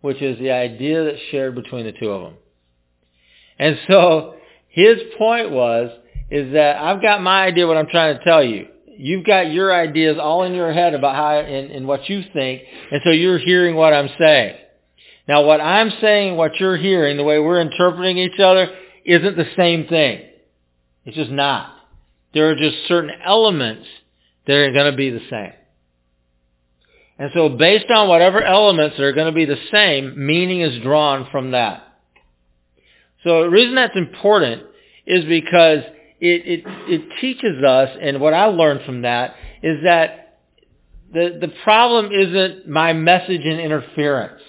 which is the idea that's shared between the two of them. And so his point was, is that I've got my idea what I'm trying to tell you. You've got your ideas all in your head about how and, and what you think, and so you're hearing what I'm saying. Now what I'm saying, what you're hearing, the way we're interpreting each other, isn't the same thing. It's just not. There are just certain elements that are going to be the same. And so based on whatever elements are going to be the same, meaning is drawn from that. So the reason that's important is because it, it, it teaches us, and what I learned from that is that the, the problem isn't my message and interference.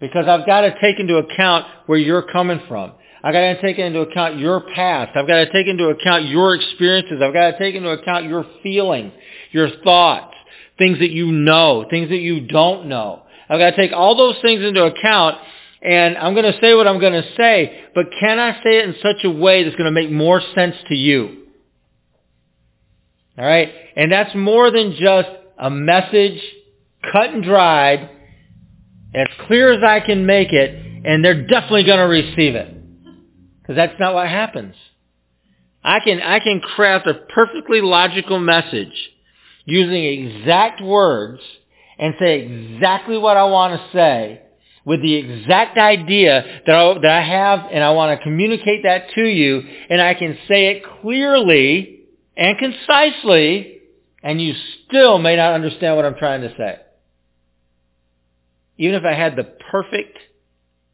Because I've got to take into account where you're coming from. I've got to take into account your past. I've got to take into account your experiences. I've got to take into account your feelings, your thoughts, things that you know, things that you don't know. I've got to take all those things into account and I'm going to say what I'm going to say, but can I say it in such a way that's going to make more sense to you? All right? And that's more than just a message cut and dried as clear as I can make it, and they're definitely going to receive it. Because that's not what happens. I can, I can craft a perfectly logical message using exact words and say exactly what I want to say with the exact idea that I, that I have and I want to communicate that to you and I can say it clearly and concisely and you still may not understand what I'm trying to say even if I had the perfect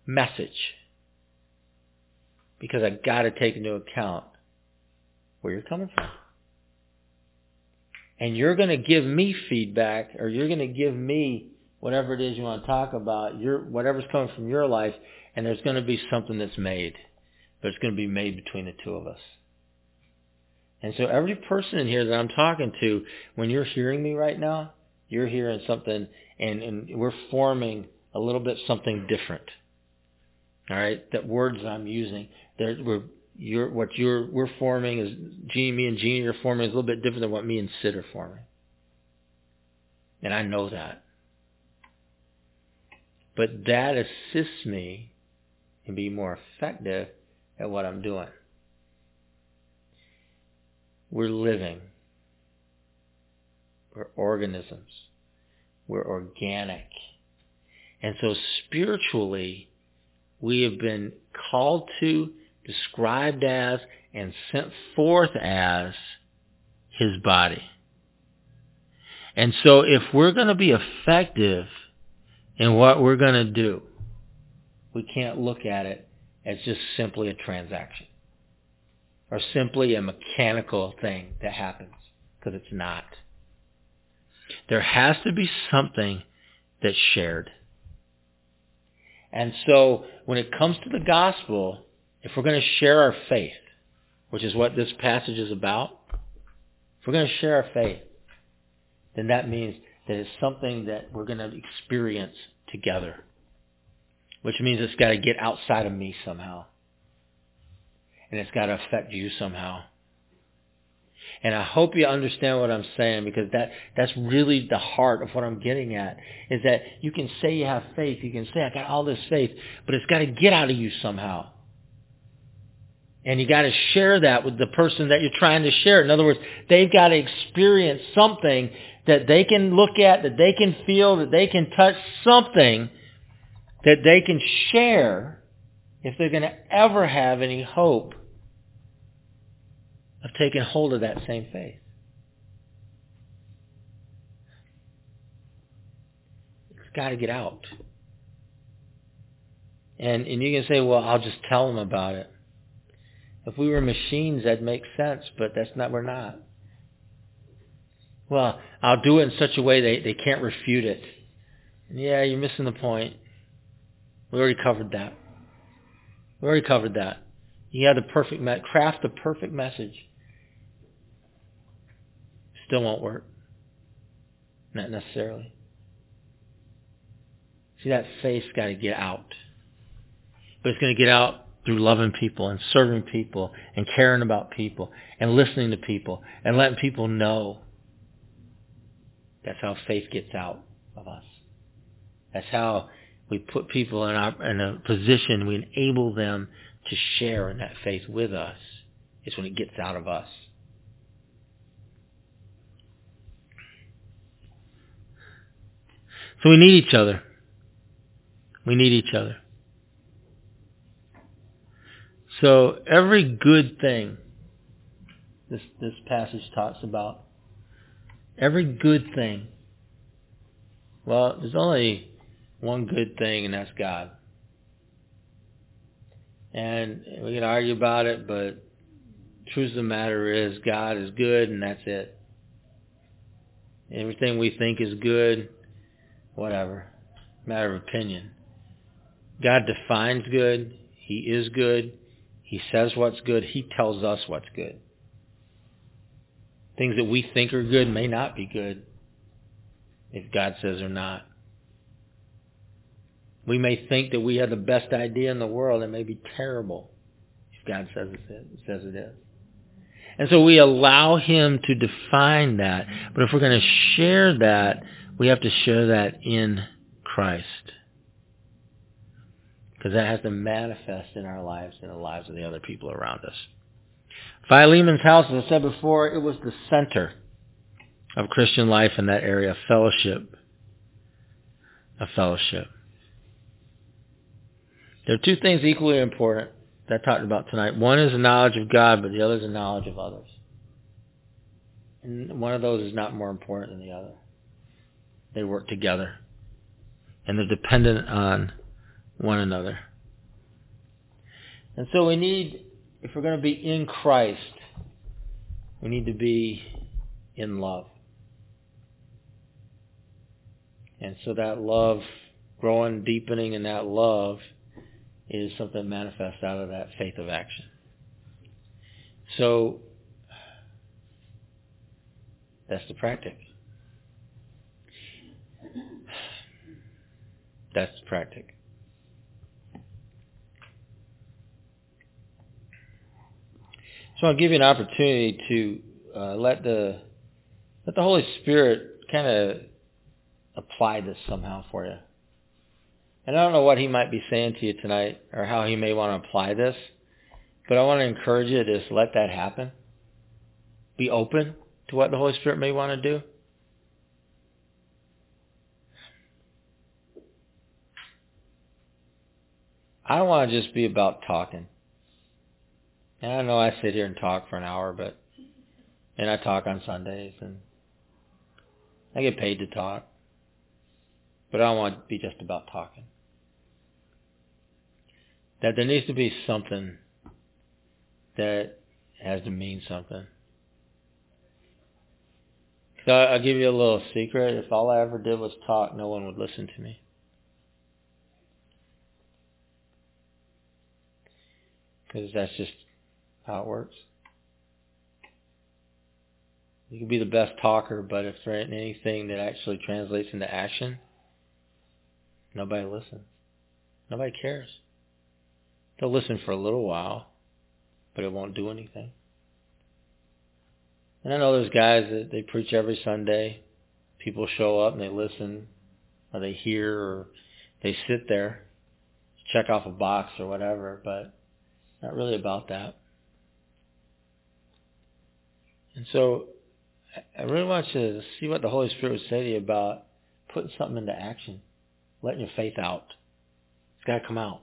message, because I got to take into account where you're coming from. And you're going to give me feedback, or you're going to give me whatever it is you want to talk about, your whatever's coming from your life, and there's going to be something that's made, but it's going to be made between the two of us. And so every person in here that I'm talking to, when you're hearing me right now, you're hearing something and, and we're forming a little bit something different. All right, that words I'm using, we're you're, what you're we're forming is Jeannie, me and Jeannie are forming is a little bit different than what me and Sid are forming, and I know that. But that assists me in being more effective at what I'm doing. We're living. We're organisms. We're organic. And so spiritually, we have been called to, described as, and sent forth as his body. And so if we're going to be effective in what we're going to do, we can't look at it as just simply a transaction or simply a mechanical thing that happens because it's not. There has to be something that's shared. And so when it comes to the gospel, if we're going to share our faith, which is what this passage is about, if we're going to share our faith, then that means that it's something that we're going to experience together, which means it's got to get outside of me somehow. And it's got to affect you somehow. And I hope you understand what I'm saying because that, that's really the heart of what I'm getting at is that you can say you have faith. You can say, I got all this faith, but it's got to get out of you somehow. And you got to share that with the person that you're trying to share. In other words, they've got to experience something that they can look at, that they can feel, that they can touch something that they can share if they're going to ever have any hope of taking hold of that same faith. It's got to get out. And, and you can say, well, I'll just tell them about it. If we were machines, that'd make sense, but that's not, we're not. Well, I'll do it in such a way they, they can't refute it. Yeah, you're missing the point. We already covered that. We already covered that. You have the perfect, craft the perfect message. Still won't work. Not necessarily. See, that faith's got to get out. But it's going to get out through loving people and serving people and caring about people and listening to people and letting people know. That's how faith gets out of us. That's how we put people in, our, in a position, we enable them to share in that faith with us. It's when it gets out of us. So we need each other. We need each other. So every good thing this this passage talks about, every good thing. Well, there's only one good thing, and that's God. And we can argue about it, but truth of the matter is God is good, and that's it. Everything we think is good, whatever, matter of opinion. God defines good. He is good. He says what's good. He tells us what's good. Things that we think are good may not be good if God says they're not. We may think that we have the best idea in the world. It may be terrible if God says it, says it is. And so we allow him to define that. But if we're going to share that, we have to show that in Christ. Because that has to manifest in our lives and the lives of the other people around us. Philemon's house, as I said before, it was the center of Christian life in that area, fellowship. A fellowship. There are two things equally important that I talked about tonight. One is the knowledge of God, but the other is the knowledge of others. And one of those is not more important than the other. They work together. And they're dependent on one another. And so we need, if we're going to be in Christ, we need to be in love. And so that love, growing, deepening in that love, is something manifest out of that faith of action. So that's the practic. That's practic. So I'll give you an opportunity to uh, let the let the Holy Spirit kind of apply this somehow for you. And I don't know what he might be saying to you tonight or how he may want to apply this, but I want to encourage you to just let that happen. Be open to what the Holy Spirit may want to do. I don't want to just be about talking. And I know I sit here and talk for an hour, but and I talk on Sundays and I get paid to talk. But I don't want to be just about talking. That there needs to be something that has to mean something. So I'll give you a little secret. If all I ever did was talk, no one would listen to me. Because that's just how it works. You can be the best talker, but if there ain't anything that actually translates into action, nobody listens. Nobody cares. They'll listen for a little while, but it won't do anything. And I know there's guys that they preach every Sunday. People show up and they listen, or they hear, or they sit there, check off a box or whatever, but not really about that. And so I really want you to see what the Holy Spirit would say to you about putting something into action, letting your faith out. It's got to come out.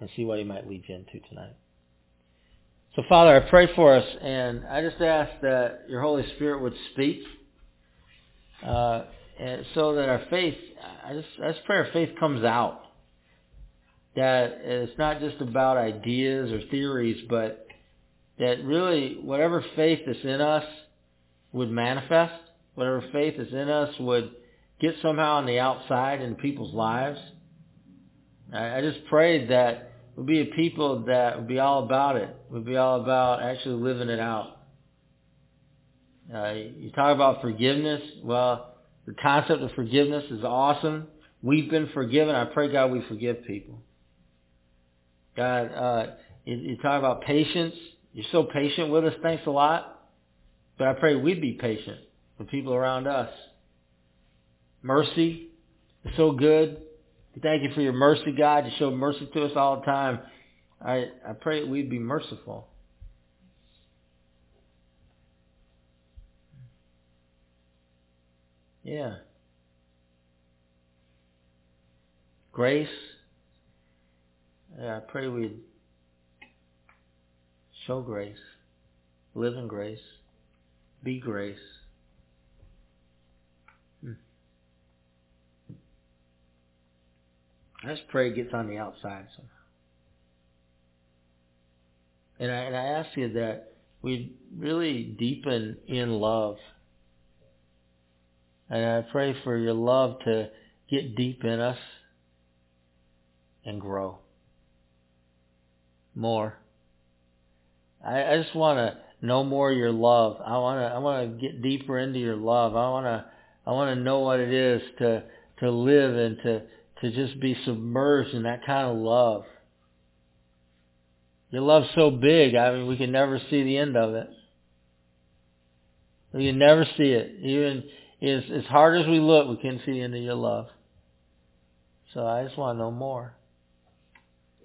And see what he might lead you into tonight. So Father, I pray for us, and I just ask that your Holy Spirit would speak, uh, and so that our faith, I just, I just pray our faith comes out. That it's not just about ideas or theories, but that really whatever faith that's in us would manifest, whatever faith that's in us would get somehow on the outside in people's lives. I, just prayed that we'd be a people that would be all about it, would be all about actually living it out. Uh, you talk about forgiveness. Well, the concept of forgiveness is awesome. We've been forgiven. I pray, God, we forgive people. God, uh, you, you talk about patience. You're so patient with us. Thanks a lot. But I pray we'd be patient with people around us. Mercy is so good. Thank you for your mercy, God. You show mercy to us all the time. I, I pray we'd be merciful. Yeah. Grace. Yeah, I pray we'd show grace, live in grace, be grace. Hmm. I just pray it gets on the outside somehow. And I, and I ask you that we really deepen in love. And I pray for your love to get deep in us and grow more. I, I just want to know more your love. I want to I want to get deeper into your love. I want to I want to know what it is to to live and to to just be submerged in that kind of love. Your love's so big, I mean, we can never see the end of it. We can never see it. Even as, as hard as we look, we can't see the end of your love. So I just want to know more.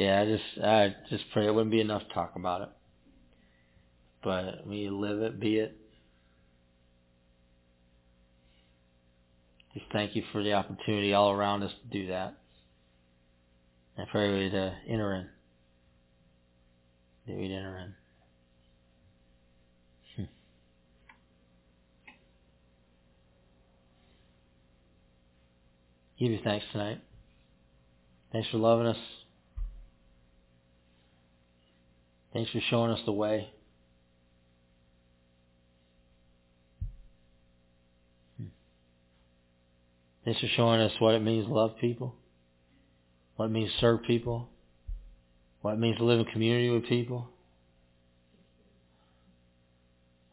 Yeah, I just I just pray it wouldn't be enough to talk about it. But we live it, be it. Just thank you for the opportunity all around us to do that. I pray we'd enter in. That we'd enter in. Hmm. Give you thanks tonight. Thanks for loving us. Thanks for showing us the way. Thanks for showing us what it means to love people, what it means to serve people, what it means to live in community with people,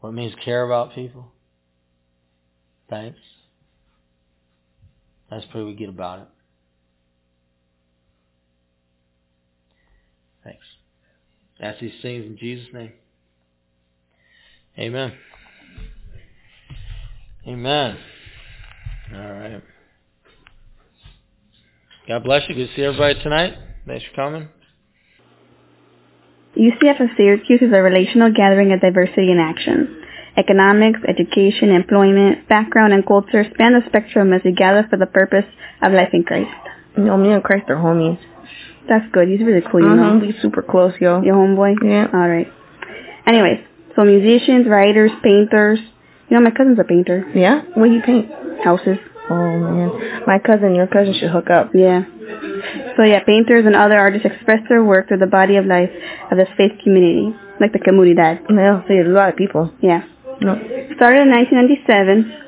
what it means to care about people. Thanks. That's pretty we get about it. Thanks. Ask these things in Jesus' name. Amen. Amen. All right. God bless you. Good to see everybody tonight. Thanks for coming. UCF of Syracuse is a relational gathering of diversity in action. Economics, education, employment, background, and culture span the spectrum as we gather for the purpose of life in Christ. You know, me and Christ are homies. That's good. He's really cool, you know. Uh-huh. We super close, yo. Your homeboy? Yeah. All right. Anyways, so musicians, writers, painters. You know, my cousin's a painter. Yeah? What do you paint? Houses. Oh man, my cousin, your cousin should hook up. Yeah. So yeah, painters and other artists express their work through the body of life of this faith community, like the comunidad. Yeah, so there's a lot of people. Yeah. No, Started in 1997.